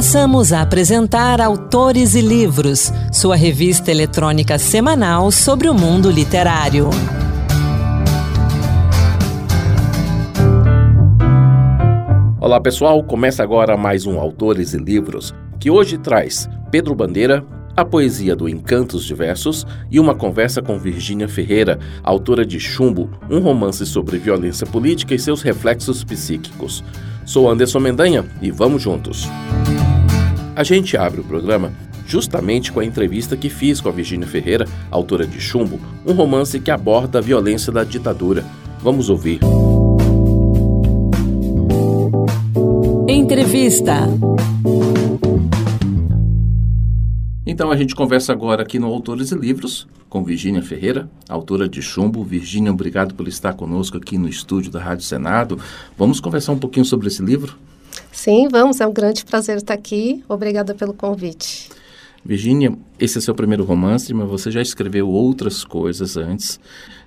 Passamos a apresentar Autores e Livros, sua revista eletrônica semanal sobre o mundo literário. Olá pessoal, começa agora mais um Autores e Livros, que hoje traz Pedro Bandeira, a poesia do Encantos Diversos e uma conversa com Virgínia Ferreira, autora de Chumbo, um romance sobre violência política e seus reflexos psíquicos. Sou Anderson Mendanha e vamos juntos. A gente abre o programa justamente com a entrevista que fiz com a Virgínia Ferreira, autora de Chumbo, um romance que aborda a violência da ditadura. Vamos ouvir. Entrevista. Então a gente conversa agora aqui no Autores e Livros com Virgínia Ferreira, autora de Chumbo. Virgínia, obrigado por estar conosco aqui no estúdio da Rádio Senado. Vamos conversar um pouquinho sobre esse livro? Sim, vamos. É um grande prazer estar aqui. Obrigada pelo convite. Virgínia, esse é seu primeiro romance, mas você já escreveu outras coisas antes.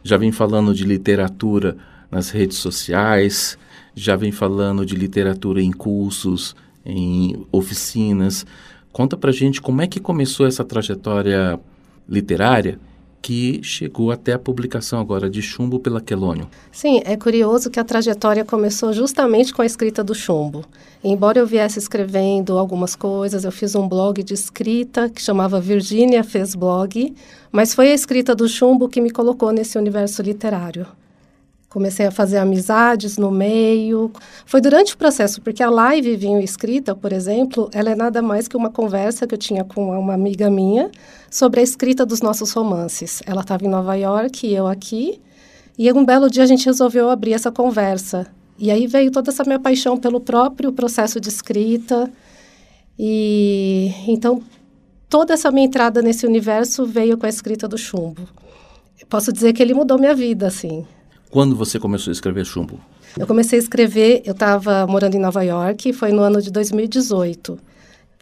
Já vem falando de literatura nas redes sociais, já vem falando de literatura em cursos, em oficinas. Conta pra gente como é que começou essa trajetória literária que chegou até a publicação agora de Chumbo pela Quelônio. Sim, é curioso que a trajetória começou justamente com a escrita do Chumbo. Embora eu viesse escrevendo algumas coisas, eu fiz um blog de escrita que chamava Virgínia Fez Blog, mas foi a escrita do Chumbo que me colocou nesse universo literário. Comecei a fazer amizades no meio. Foi durante o processo, porque a live Vinho Escrita, por exemplo, ela é nada mais que uma conversa que eu tinha com uma amiga minha sobre a escrita dos nossos romances. Ela estava em Nova York e eu aqui. E um belo dia a gente resolveu abrir essa conversa. E aí veio toda essa minha paixão pelo próprio processo de escrita. E então toda essa minha entrada nesse universo veio com a escrita do Chumbo. Posso dizer que ele mudou minha vida, assim. Quando você começou a escrever Chumbo? Eu comecei a escrever, eu estava morando em Nova York, foi no ano de 2018.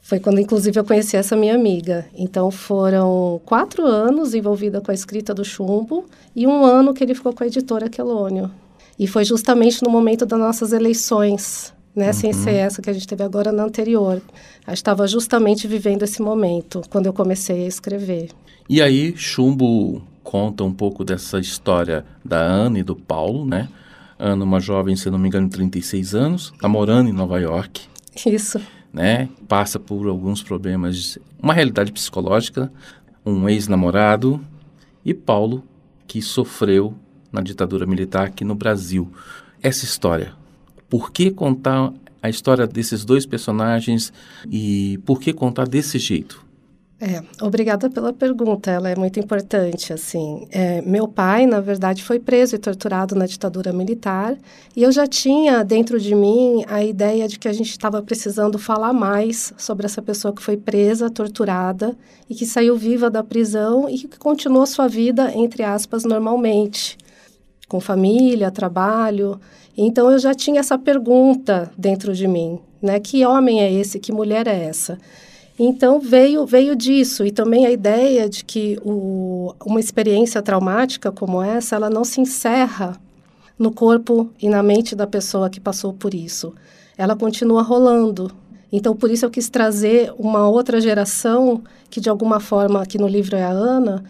Foi quando, inclusive, eu conheci essa minha amiga. Então, foram quatro anos envolvida com a escrita do Chumbo e um ano que ele ficou com a editora Quelônio. E foi justamente no momento das nossas eleições, né? Uhum. Sem ser essa que a gente teve agora na anterior. A gente estava justamente vivendo esse momento, quando eu comecei a escrever. E aí, Chumbo conta um pouco dessa história da Ana e do Paulo, né? Ana, uma jovem, se não me engano, de 36 anos, tá morando em Nova York. Isso. Né? Passa por alguns problemas, uma realidade psicológica, um ex-namorado e Paulo, que sofreu na ditadura militar aqui no Brasil. Essa história, por que contar a história desses dois personagens e por que contar desse jeito? É, obrigada pela pergunta, ela é muito importante, assim. É, meu pai, na verdade, foi preso e torturado na ditadura militar, e eu já tinha dentro de mim a ideia de que a gente estava precisando falar mais sobre essa pessoa que foi presa, torturada, e que saiu viva da prisão e que continuou sua vida, entre aspas, normalmente, com família, trabalho. Então, eu já tinha essa pergunta dentro de mim, né? Que homem é esse? Que mulher é essa? Então veio veio disso e também a ideia de que o, uma experiência traumática como essa ela não se encerra no corpo e na mente da pessoa que passou por isso. Ela continua rolando. Então por isso eu quis trazer uma outra geração que de alguma forma aqui no livro é a Ana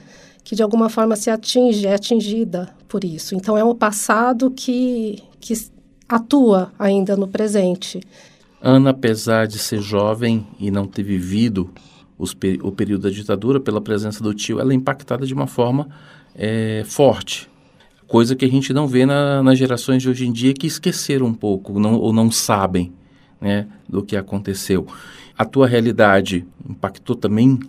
que de alguma forma se atinge é atingida por isso. Então é um passado que que atua ainda no presente. Ana, apesar de ser jovem e não ter vivido os, o período da ditadura, pela presença do tio, ela é impactada de uma forma é, forte. Coisa que a gente não vê na, nas gerações de hoje em dia que esqueceram um pouco não, ou não sabem né, do que aconteceu. A tua realidade impactou também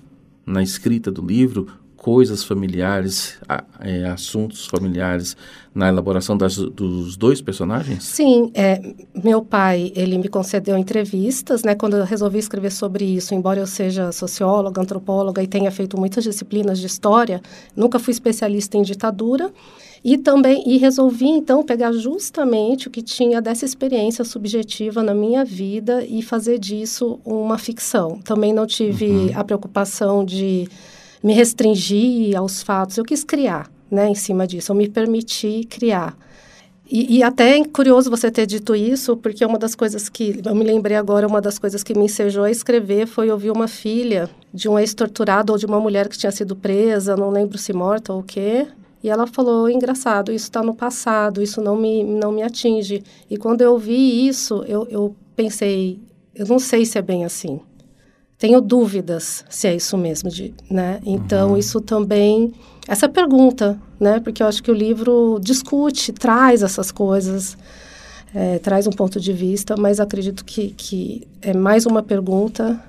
na escrita do livro? Coisas familiares, é, assuntos familiares na elaboração das, dos dois personagens? Sim, é, meu pai ele me concedeu entrevistas, né? Quando eu resolvi escrever sobre isso, embora eu seja socióloga, antropóloga e tenha feito muitas disciplinas de história, nunca fui especialista em ditadura. E também e resolvi então pegar justamente o que tinha dessa experiência subjetiva na minha vida e fazer disso uma ficção. Também não tive uhum. a preocupação de me restringir aos fatos, eu quis criar, né, em cima disso, eu me permiti criar. E, e, até é curioso você ter dito isso, porque uma das coisas que eu me lembrei agora, uma das coisas que me ensejou a escrever foi ouvir uma filha de um ex-torturado ou de uma mulher que tinha sido presa, não lembro se morta ou o quê. E ela falou: engraçado, isso está no passado, isso não me, não me atinge. E quando eu ouvi isso, eu, eu pensei: eu não sei se é bem assim. Tenho dúvidas se é isso mesmo, de, né? Então, uhum. isso também essa pergunta, né? Porque eu acho que o livro discute, traz essas coisas, é, traz um ponto de vista, mas acredito que, que é mais uma pergunta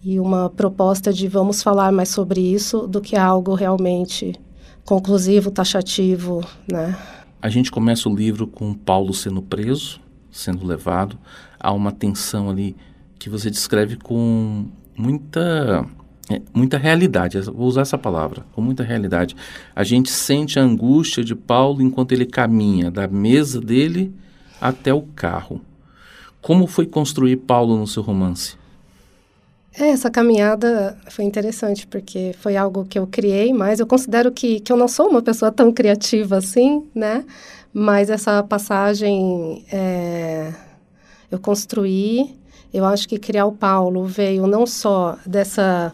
e uma proposta de vamos falar mais sobre isso do que algo realmente conclusivo, taxativo, né? A gente começa o livro com Paulo sendo preso, sendo levado, há uma tensão ali que você descreve com muita é, muita realidade, vou usar essa palavra, com muita realidade. A gente sente a angústia de Paulo enquanto ele caminha da mesa dele até o carro. Como foi construir Paulo no seu romance? É, essa caminhada foi interessante, porque foi algo que eu criei, mas eu considero que, que eu não sou uma pessoa tão criativa assim, né? Mas essa passagem é, eu construí. Eu acho que criar o Paulo veio não só dessa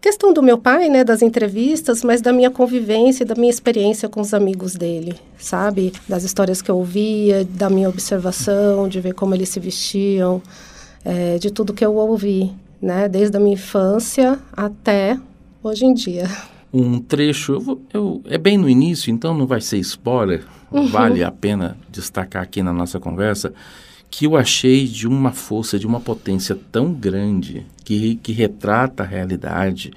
questão do meu pai, né, das entrevistas, mas da minha convivência, da minha experiência com os amigos dele, sabe? Das histórias que eu ouvia, da minha observação, de ver como eles se vestiam, é, de tudo que eu ouvi, né, desde a minha infância até hoje em dia. Um trecho, eu, vou, eu é bem no início, então não vai ser spoiler, uhum. vale a pena destacar aqui na nossa conversa que eu achei de uma força, de uma potência tão grande, que, que retrata a realidade.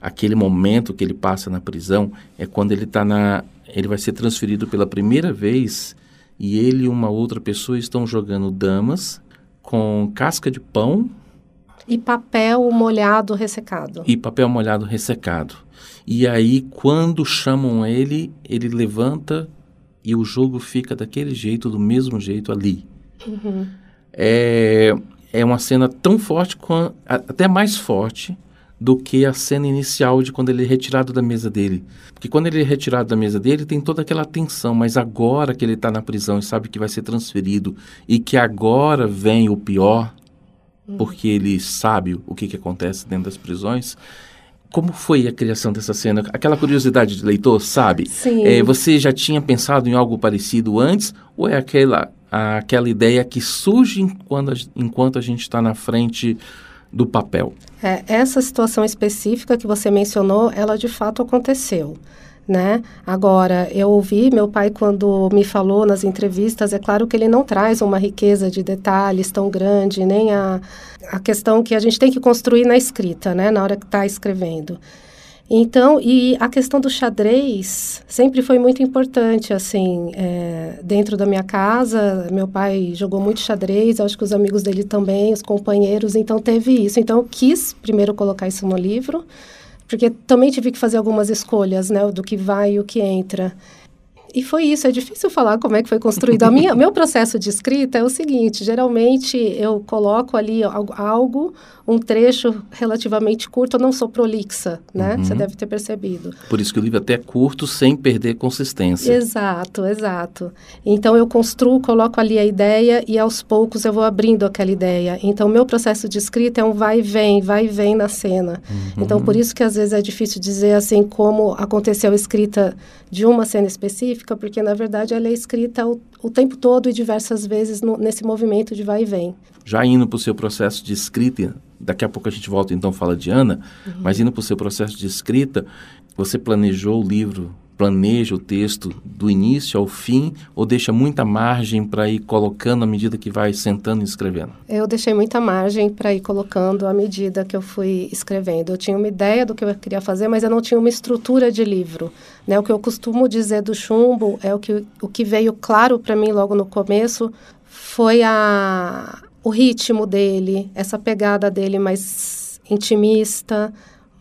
Aquele momento que ele passa na prisão é quando ele está na. Ele vai ser transferido pela primeira vez e ele e uma outra pessoa estão jogando damas com casca de pão. E papel molhado ressecado. E papel molhado ressecado. E aí, quando chamam ele, ele levanta e o jogo fica daquele jeito, do mesmo jeito ali. Uhum. É, é uma cena tão forte, até mais forte do que a cena inicial de quando ele é retirado da mesa dele. Porque quando ele é retirado da mesa dele, tem toda aquela tensão, mas agora que ele está na prisão e sabe que vai ser transferido e que agora vem o pior, uhum. porque ele sabe o que, que acontece dentro das prisões, como foi a criação dessa cena? Aquela curiosidade de leitor, sabe? Sim. É, você já tinha pensado em algo parecido antes? Ou é aquela aquela ideia que surge enquanto, enquanto a gente está na frente do papel. É, essa situação específica que você mencionou, ela de fato aconteceu. Né? Agora, eu ouvi meu pai quando me falou nas entrevistas, é claro que ele não traz uma riqueza de detalhes tão grande, nem a, a questão que a gente tem que construir na escrita, né? na hora que está escrevendo. Então, e a questão do xadrez sempre foi muito importante, assim, é, dentro da minha casa, meu pai jogou muito xadrez, acho que os amigos dele também, os companheiros, então teve isso. Então, eu quis primeiro colocar isso no livro, porque também tive que fazer algumas escolhas, né, do que vai e o que entra. E foi isso, é difícil falar como é que foi construído. A minha, meu processo de escrita é o seguinte, geralmente eu coloco ali algo, um trecho relativamente curto, eu não sou prolixa, né? Uhum. Você deve ter percebido. Por isso que o livro é até curto, sem perder consistência. Exato, exato. Então eu construo, coloco ali a ideia e aos poucos eu vou abrindo aquela ideia. Então meu processo de escrita é um vai e vem, vai e vem na cena. Uhum. Então por isso que às vezes é difícil dizer assim como aconteceu a escrita de uma cena específica, porque na verdade ela é escrita o, o tempo todo e diversas vezes no, nesse movimento de vai e vem. Já indo para o seu processo de escrita, daqui a pouco a gente volta então fala de Ana, uhum. mas indo para o seu processo de escrita, você planejou o livro planeja o texto do início ao fim ou deixa muita margem para ir colocando à medida que vai sentando e escrevendo? Eu deixei muita margem para ir colocando à medida que eu fui escrevendo. Eu tinha uma ideia do que eu queria fazer, mas eu não tinha uma estrutura de livro. Né? O que eu costumo dizer do chumbo é o que, o que veio claro para mim logo no começo foi a, o ritmo dele, essa pegada dele mais intimista,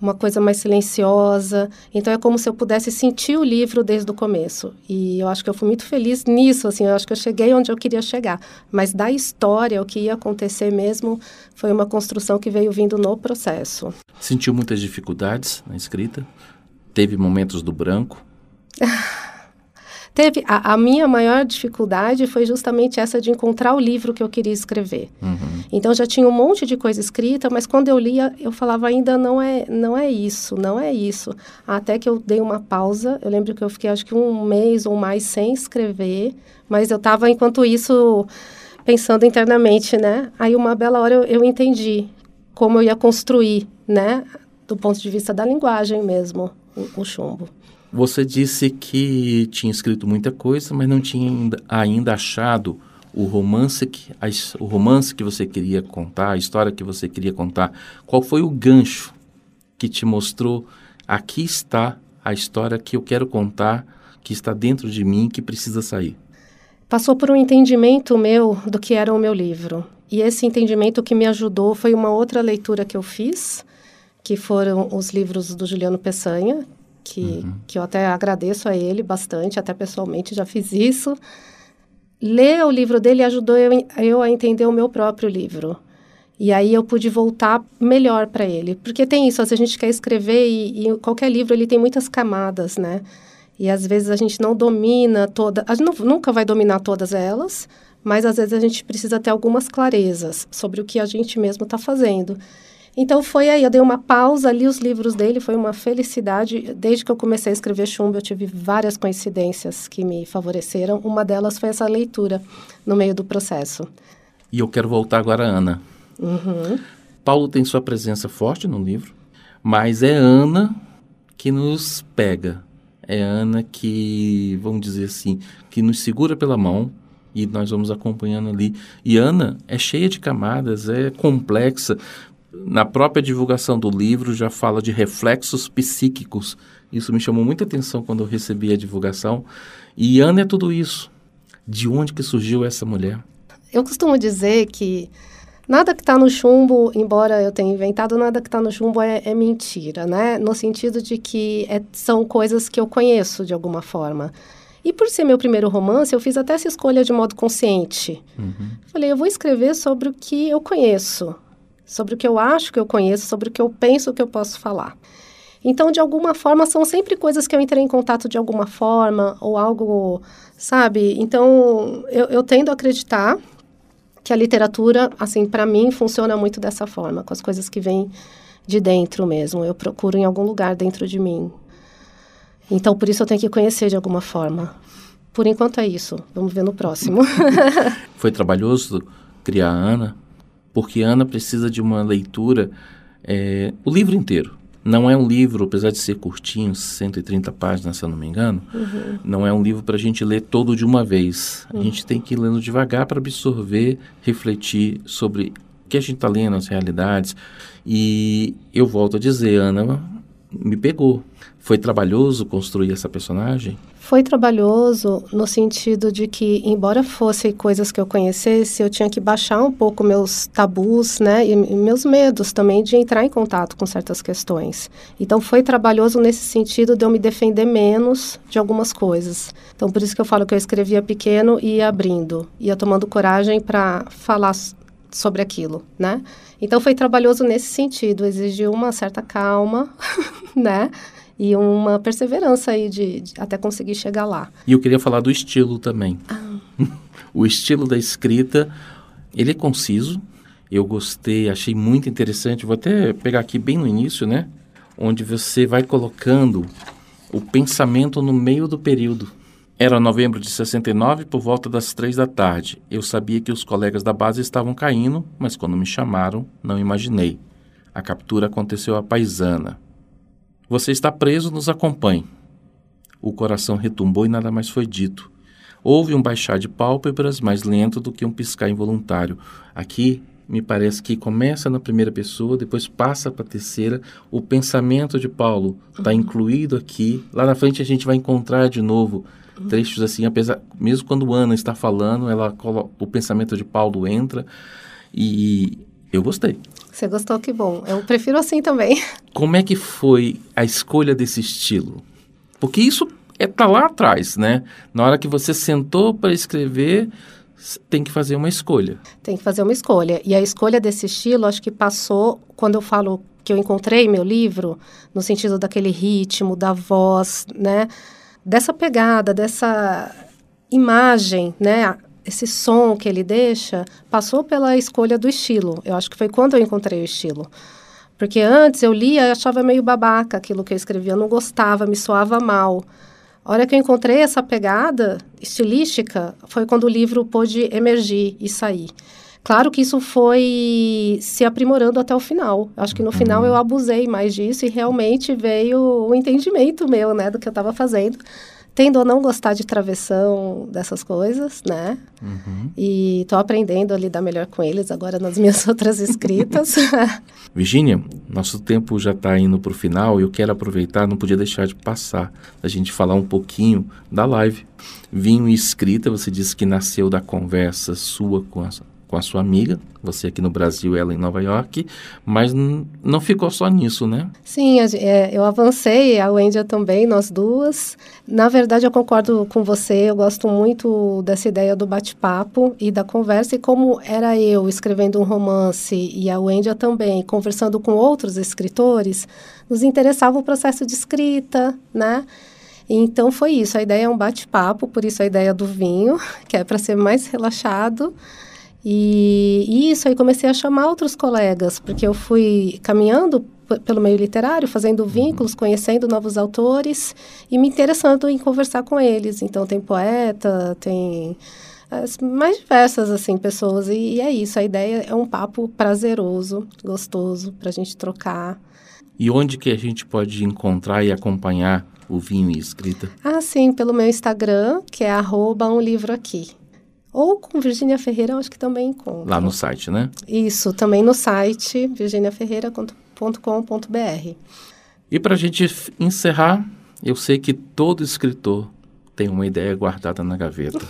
uma coisa mais silenciosa. Então é como se eu pudesse sentir o livro desde o começo. E eu acho que eu fui muito feliz nisso, assim, eu acho que eu cheguei onde eu queria chegar. Mas da história, o que ia acontecer mesmo, foi uma construção que veio vindo no processo. Sentiu muitas dificuldades na escrita? Teve momentos do branco? Teve a, a, minha maior dificuldade foi justamente essa de encontrar o livro que eu queria escrever. Uhum. Então já tinha um monte de coisa escrita, mas quando eu lia, eu falava ainda não é, não é isso, não é isso. Até que eu dei uma pausa. Eu lembro que eu fiquei acho que um mês ou mais sem escrever, mas eu estava enquanto isso pensando internamente, né? Aí uma bela hora eu, eu entendi como eu ia construir, né? Do ponto de vista da linguagem mesmo, o, o chumbo. Você disse que tinha escrito muita coisa, mas não tinha ainda, ainda achado o romance, que, a, o romance que você queria contar, a história que você queria contar. Qual foi o gancho que te mostrou aqui está a história que eu quero contar, que está dentro de mim, que precisa sair? Passou por um entendimento meu do que era o meu livro. E esse entendimento que me ajudou foi uma outra leitura que eu fiz, que foram os livros do Juliano Peçanha, que, uhum. que eu até agradeço a ele bastante, até pessoalmente já fiz isso. Ler o livro dele ajudou eu, eu a entender o meu próprio livro. E aí eu pude voltar melhor para ele. Porque tem isso, a gente quer escrever e, e, qualquer livro ele tem muitas camadas, né? E às vezes a gente não domina toda, a gente não, nunca vai dominar todas elas, mas às vezes a gente precisa ter algumas clarezas sobre o que a gente mesmo está fazendo. Então foi aí, eu dei uma pausa, li os livros dele, foi uma felicidade. Desde que eu comecei a escrever chumbo, eu tive várias coincidências que me favoreceram. Uma delas foi essa leitura no meio do processo. E eu quero voltar agora a Ana. Uhum. Paulo tem sua presença forte no livro, mas é Ana que nos pega. É Ana que, vamos dizer assim, que nos segura pela mão, e nós vamos acompanhando ali. E Ana é cheia de camadas, é complexa, na própria divulgação do livro já fala de reflexos psíquicos. Isso me chamou muita atenção quando eu recebi a divulgação. E Ana é tudo isso. De onde que surgiu essa mulher? Eu costumo dizer que nada que está no chumbo, embora eu tenha inventado, nada que está no chumbo é, é, mentira, né? No sentido de que é, são coisas que eu conheço de alguma forma. E por ser meu primeiro romance, eu fiz até essa escolha de modo consciente. Uhum. Falei, eu vou escrever sobre o que eu conheço sobre o que eu acho que eu conheço, sobre o que eu penso que eu posso falar. Então, de alguma forma, são sempre coisas que eu entrei em contato de alguma forma, ou algo, sabe? Então, eu, eu tendo a acreditar que a literatura, assim, para mim, funciona muito dessa forma, com as coisas que vêm de dentro mesmo. Eu procuro em algum lugar dentro de mim. Então, por isso eu tenho que conhecer de alguma forma. Por enquanto é isso. Vamos ver no próximo. Foi trabalhoso criar a Ana? Porque Ana precisa de uma leitura, é, o livro inteiro. Não é um livro, apesar de ser curtinho, 130 páginas, se eu não me engano, uhum. não é um livro para a gente ler todo de uma vez. Uhum. A gente tem que ir lendo devagar para absorver, refletir sobre o que a gente está lendo, as realidades. E eu volto a dizer, Ana me pegou. Foi trabalhoso construir essa personagem? Foi trabalhoso no sentido de que, embora fossem coisas que eu conhecesse, eu tinha que baixar um pouco meus tabus, né, e, meus medos também de entrar em contato com certas questões. Então, foi trabalhoso nesse sentido de eu me defender menos de algumas coisas. Então, por isso que eu falo que eu escrevia pequeno e ia abrindo, ia tomando coragem para falar sobre aquilo, né? Então, foi trabalhoso nesse sentido, exigiu uma certa calma, né? E uma perseverança aí de, de, até conseguir chegar lá. E eu queria falar do estilo também. Ah. o estilo da escrita, ele é conciso. Eu gostei, achei muito interessante. Vou até pegar aqui bem no início, né? Onde você vai colocando o pensamento no meio do período. Era novembro de 69, por volta das três da tarde. Eu sabia que os colegas da base estavam caindo, mas quando me chamaram, não imaginei. A captura aconteceu à paisana. Você está preso, nos acompanhe. O coração retumbou e nada mais foi dito. Houve um baixar de pálpebras mais lento do que um piscar involuntário. Aqui, me parece que começa na primeira pessoa, depois passa para a terceira. O pensamento de Paulo está uhum. incluído aqui. Lá na frente a gente vai encontrar de novo uhum. trechos assim, apesar mesmo quando Ana está falando, ela o pensamento de Paulo entra e eu gostei. Você gostou, que bom. Eu prefiro assim também. Como é que foi a escolha desse estilo? Porque isso é tá lá atrás, né? Na hora que você sentou para escrever, tem que fazer uma escolha. Tem que fazer uma escolha. E a escolha desse estilo, acho que passou quando eu falo que eu encontrei meu livro, no sentido daquele ritmo, da voz, né? dessa pegada, dessa imagem, né? Esse som que ele deixa passou pela escolha do estilo. Eu acho que foi quando eu encontrei o estilo. Porque antes eu lia e achava meio babaca aquilo que eu escrevia, eu não gostava, me soava mal. A hora que eu encontrei essa pegada estilística foi quando o livro pôde emergir e sair. Claro que isso foi se aprimorando até o final. Acho que no final uhum. eu abusei mais disso e realmente veio o entendimento meu, né, do que eu estava fazendo tendo a não gostar de travessão, dessas coisas, né? Uhum. E estou aprendendo a lidar melhor com eles agora nas minhas outras escritas. Virgínia, nosso tempo já está indo para o final e eu quero aproveitar, não podia deixar de passar, a gente falar um pouquinho da live. Vinho e Escrita, você disse que nasceu da conversa sua com a com a sua amiga, você aqui no Brasil, ela em Nova York, mas não ficou só nisso, né? Sim, é, eu avancei, a Wendy também, nós duas. Na verdade, eu concordo com você, eu gosto muito dessa ideia do bate-papo e da conversa, e como era eu escrevendo um romance e a Wendy também, conversando com outros escritores, nos interessava o processo de escrita, né? Então foi isso, a ideia é um bate-papo, por isso a ideia do vinho, que é para ser mais relaxado, e, e isso aí comecei a chamar outros colegas, porque eu fui caminhando pelo meio literário, fazendo uhum. vínculos, conhecendo novos autores e me interessando em conversar com eles. Então tem poeta, tem as mais diversas assim pessoas e, e é isso. A ideia é um papo prazeroso, gostoso para a gente trocar. E onde que a gente pode encontrar e acompanhar o vinho e escrita? Ah, sim, pelo meu Instagram, que é arroba um livro aqui. Ou com Virginia Ferreira, eu acho que também encontra. Lá no site, né? Isso, também no site virginiaferreira.com.br. E para a gente encerrar, eu sei que todo escritor tem uma ideia guardada na gaveta.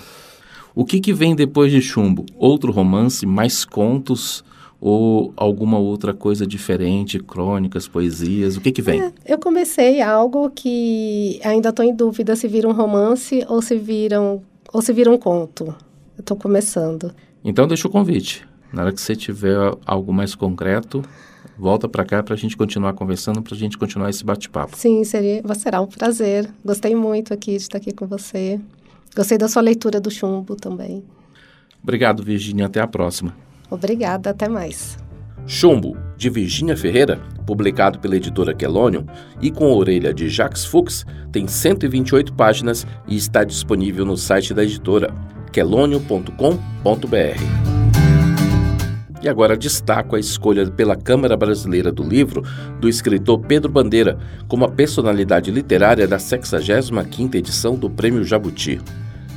O que, que vem depois de Chumbo? Outro romance, mais contos ou alguma outra coisa diferente, crônicas, poesias? O que que vem? É, eu comecei algo que ainda estou em dúvida se vira um romance ou se viram ou se vira um conto. Eu estou começando. Então deixa o convite. Na hora que você tiver algo mais concreto, volta para cá para a gente continuar conversando, para a gente continuar esse bate-papo. Sim, seria, será um prazer. Gostei muito aqui de estar aqui com você. Gostei da sua leitura do chumbo também. Obrigado, Virginia. Até a próxima. Obrigada. Até mais. Chumbo, de Virginia Ferreira, publicado pela editora Quelônio e com a orelha de Jacques Fuchs, tem 128 páginas e está disponível no site da editora quelônio.com.br. E agora destaco a escolha pela Câmara Brasileira do Livro do escritor Pedro Bandeira como a personalidade literária da 65ª edição do Prêmio Jabuti.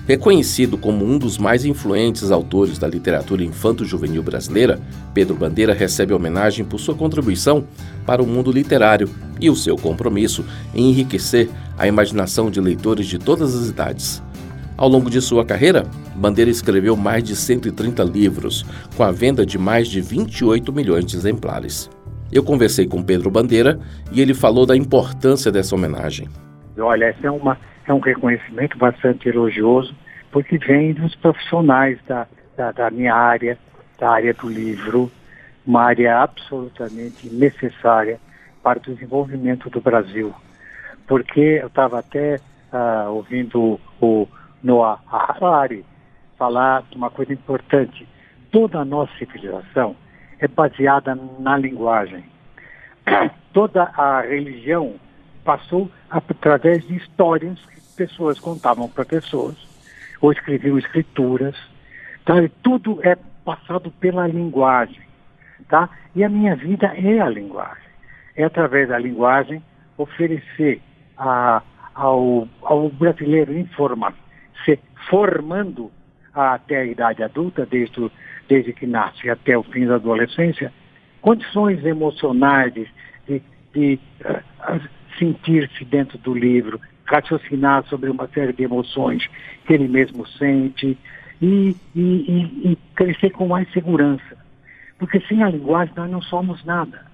Reconhecido como um dos mais influentes autores da literatura infanto-juvenil brasileira, Pedro Bandeira recebe homenagem por sua contribuição para o mundo literário e o seu compromisso em enriquecer a imaginação de leitores de todas as idades. Ao longo de sua carreira, Bandeira escreveu mais de 130 livros, com a venda de mais de 28 milhões de exemplares. Eu conversei com Pedro Bandeira e ele falou da importância dessa homenagem. Olha, esse é, uma, é um reconhecimento bastante elogioso, porque vem dos profissionais da, da, da minha área, da área do livro, uma área absolutamente necessária para o desenvolvimento do Brasil. Porque eu estava até uh, ouvindo o Noah Harari falar de uma coisa importante. Toda a nossa civilização é baseada na linguagem. Toda a religião passou através de histórias que pessoas contavam para pessoas, ou escreviam escrituras. Tá? E tudo é passado pela linguagem. Tá? E a minha vida é a linguagem. É através da linguagem oferecer a, ao, ao brasileiro informação formando até a idade adulta, desde, desde que nasce até o fim da adolescência, condições emocionais de, de, uh, sentir-se dentro do livro, raciocinar sobre uma série de emoções que ele mesmo sente e, e, e, e crescer com mais segurança. Porque sem a linguagem nós não somos nada.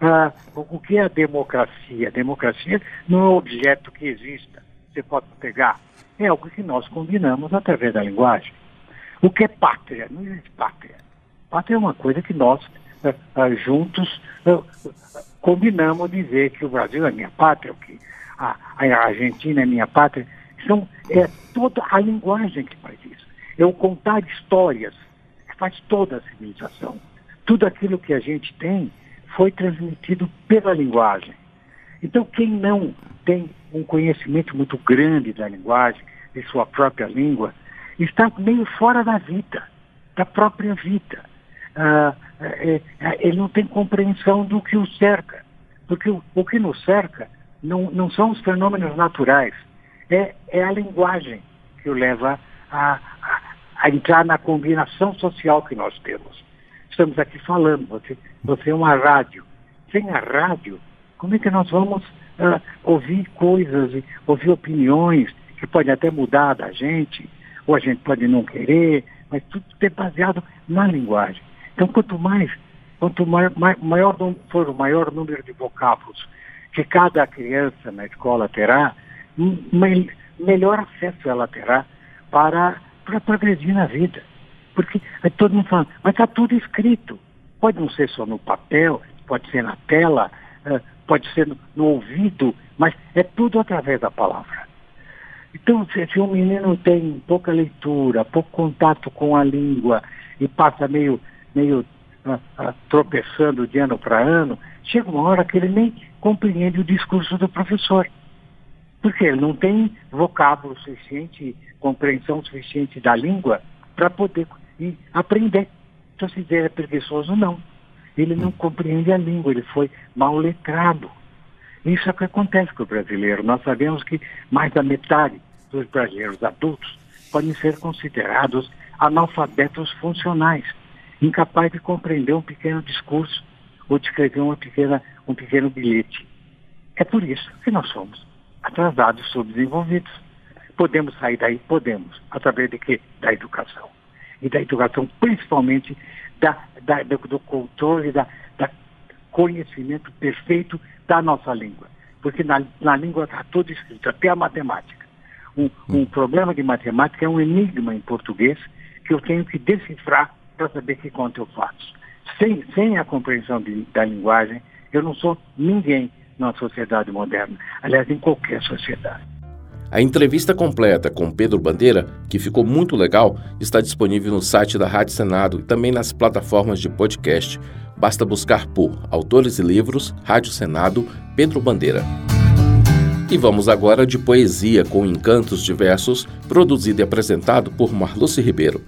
Ah, o que é a democracia? A democracia não é um objeto que exista. Você pode pegar é algo que nós combinamos através da linguagem. O que é pátria? Não existe pátria. Pátria é uma coisa que nós, uh, uh, juntos, uh, combinamos dizer que o Brasil é minha pátria, que a, a, Argentina é minha pátria. Então, é toda a linguagem que faz isso. É o contar histórias que faz toda a civilização. Tudo aquilo que a gente tem foi transmitido pela linguagem. Então, quem não tem um conhecimento muito grande da linguagem, de sua própria língua, está meio fora da vida, da própria vida. Ah, é, é, ele não tem compreensão do que o cerca, porque o, o que nos cerca não, não são os fenômenos naturais, é, é a linguagem que o leva a, a, a, entrar na combinação social que nós temos. Estamos aqui falando, você, você é uma rádio. Sem a rádio, como é que nós vamos uh, ouvir coisas, ouvir opiniões que podem até mudar da gente, ou a gente pode não querer, mas tudo é baseado na linguagem. Então, quanto mais, quanto maior, maior for o maior número de vocábulos que cada criança na escola terá, me, melhor acesso ela terá para, para progredir na vida. Porque todo mundo fala, mas está tudo escrito. Pode não ser só no papel, pode ser na tela, uh, pode ser no, no, ouvido, mas é tudo através da palavra. Então, se, se um menino tem pouca leitura, pouco contato com a língua e passa meio, meio uh, uh, tropeçando de ano para ano, chega uma hora que ele nem compreende o discurso do professor. Porque ele não tem vocábulo suficiente, compreensão suficiente da língua para poder aprender. Então, se ele é preguiçoso, não ele não compreende a língua, ele foi mal letrado. Isso é o que acontece com o brasileiro. Nós sabemos que mais da metade dos brasileiros adultos podem ser considerados analfabetos funcionais, incapazes de compreender um pequeno discurso ou de escrever uma pequena, um pequeno bilhete. É por isso que nós somos atrasados, subdesenvolvidos. Podemos sair daí? Podemos. Através de quê? Da educação. E da educação, principalmente da, da, do controle, da, da conhecimento perfeito da nossa língua. Porque na, na língua está tudo escrito, até a matemática. Um, um problema de matemática é um enigma em português que eu tenho que decifrar para saber que conta eu faço. Sem, sem a compreensão de, da linguagem, eu não sou ninguém na sociedade moderna. Aliás, em qualquer sociedade. A entrevista completa com Pedro Bandeira, que ficou muito legal, está disponível no site da Rádio Senado e também nas plataformas de podcast. Basta buscar por Autores e Livros, Rádio Senado, Pedro Bandeira. E vamos agora de poesia com encantos diversos, produzido e apresentado por Marluce Ribeiro.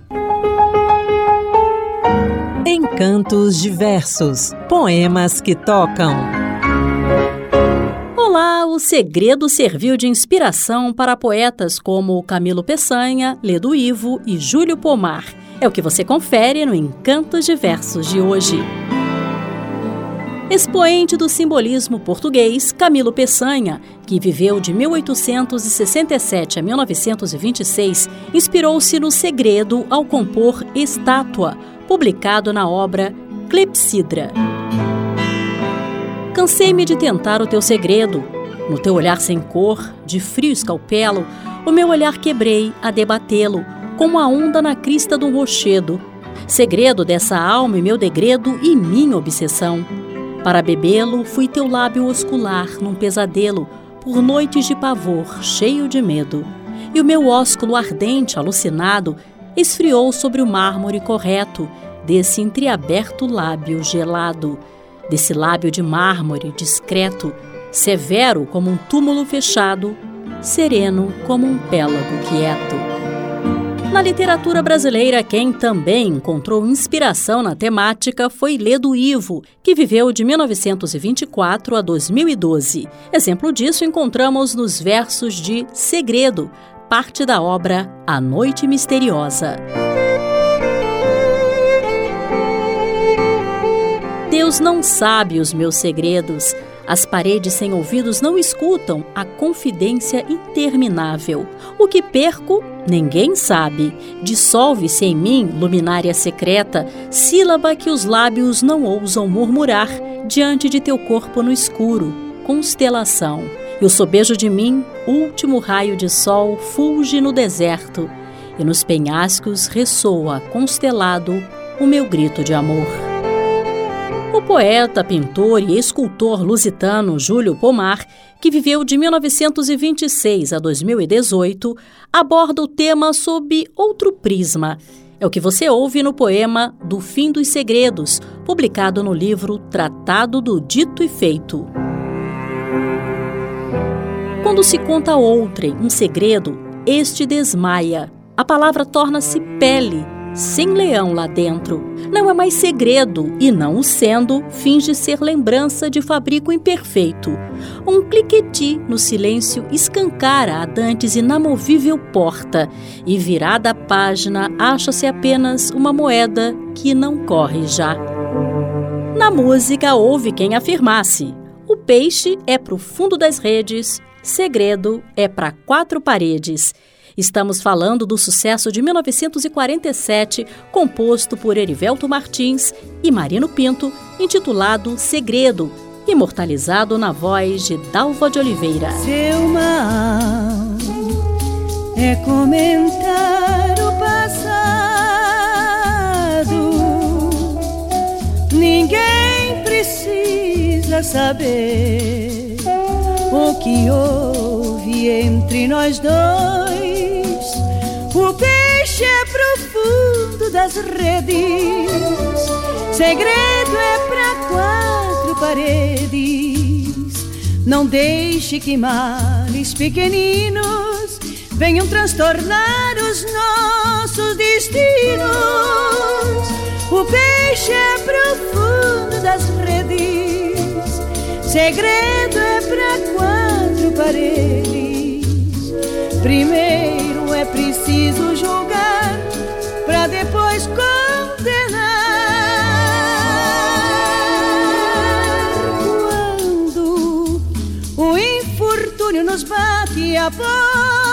Encantos diversos, poemas que tocam lá, o segredo serviu de inspiração para poetas como Camilo Peçanha, Ledo Ivo e Júlio Pomar. É o que você confere no Encantos de Versos de hoje. Expoente do simbolismo português, Camilo Peçanha, que viveu de 1867 a 1926, inspirou-se no segredo ao compor Estátua, publicado na obra Clepsidra. Cansei-me de tentar o teu segredo. No teu olhar sem cor, de frio escalpelo, o meu olhar quebrei a debatê-lo, como a onda na crista de um rochedo. Segredo dessa alma e meu degredo e minha obsessão. Para bebê-lo, fui teu lábio oscular num pesadelo, por noites de pavor, cheio de medo. E o meu ósculo ardente, alucinado, esfriou sobre o mármore correto desse entreaberto lábio gelado desse lábio de mármore discreto, severo como um túmulo fechado, sereno como um pélago quieto. Na literatura brasileira, quem também encontrou inspiração na temática foi Ledo Ivo, que viveu de 1924 a 2012. Exemplo disso encontramos nos versos de Segredo, parte da obra A Noite Misteriosa. Deus não sabe os meus segredos. As paredes sem ouvidos não escutam a confidência interminável. O que perco, ninguém sabe. Dissolve-se em mim, luminária secreta, sílaba que os lábios não ousam murmurar diante de teu corpo no escuro, constelação. E o sobejo de mim, último raio de sol, fulge no deserto, e nos penhascos ressoa, constelado, o meu grito de amor. O poeta, pintor e escultor lusitano Júlio Pomar, que viveu de 1926 a 2018, aborda o tema sob outro prisma. É o que você ouve no poema Do Fim dos Segredos, publicado no livro Tratado do Dito e Feito. Quando se conta a outrem um segredo, este desmaia. A palavra torna-se pele, sem leão lá dentro. Não é mais segredo e, não o sendo, finge ser lembrança de fabrico imperfeito. Um cliqueti no silêncio escancara a dantes inamovível porta e, virada a página, acha-se apenas uma moeda que não corre já. Na música houve quem afirmasse: o peixe é para o fundo das redes, segredo é para quatro paredes. Estamos falando do sucesso de 1947, composto por Erivelto Martins e Marino Pinto, intitulado Segredo, imortalizado na voz de Dalva de Oliveira. Seu mal é comentar o passado. Ninguém precisa saber o que houve entre nós dois o peixe é profundo das redes, segredo é para quatro paredes. Não deixe que males pequeninos venham transtornar os nossos destinos. O peixe é profundo das redes, segredo é para quatro paredes. Primeiro é preciso julgar para depois condenar. Quando o infortúnio nos bate a porta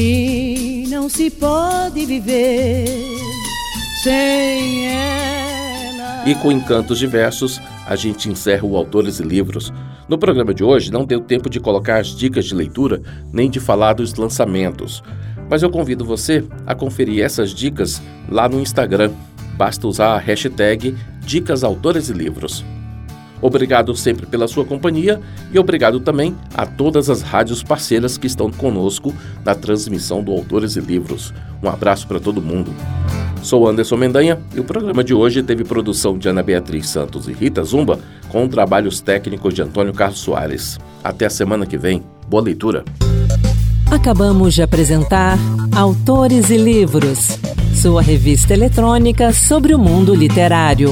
e não se pode viver sem ela. E com encantos diversos, a gente encerra o Autores e Livros. No programa de hoje não deu tempo de colocar as dicas de leitura nem de falar dos lançamentos, mas eu convido você a conferir essas dicas lá no Instagram. Basta usar a hashtag Dicas Autores e Livros. Obrigado sempre pela sua companhia e obrigado também a todas as rádios parceiras que estão conosco na transmissão do Autores e Livros. Um abraço para todo mundo. Sou Anderson Mendanha e o programa de hoje teve produção de Ana Beatriz Santos e Rita Zumba com trabalhos técnicos de Antônio Carlos Soares. Até a semana que vem. Boa leitura. Acabamos de apresentar Autores e Livros, sua revista eletrônica sobre o mundo literário.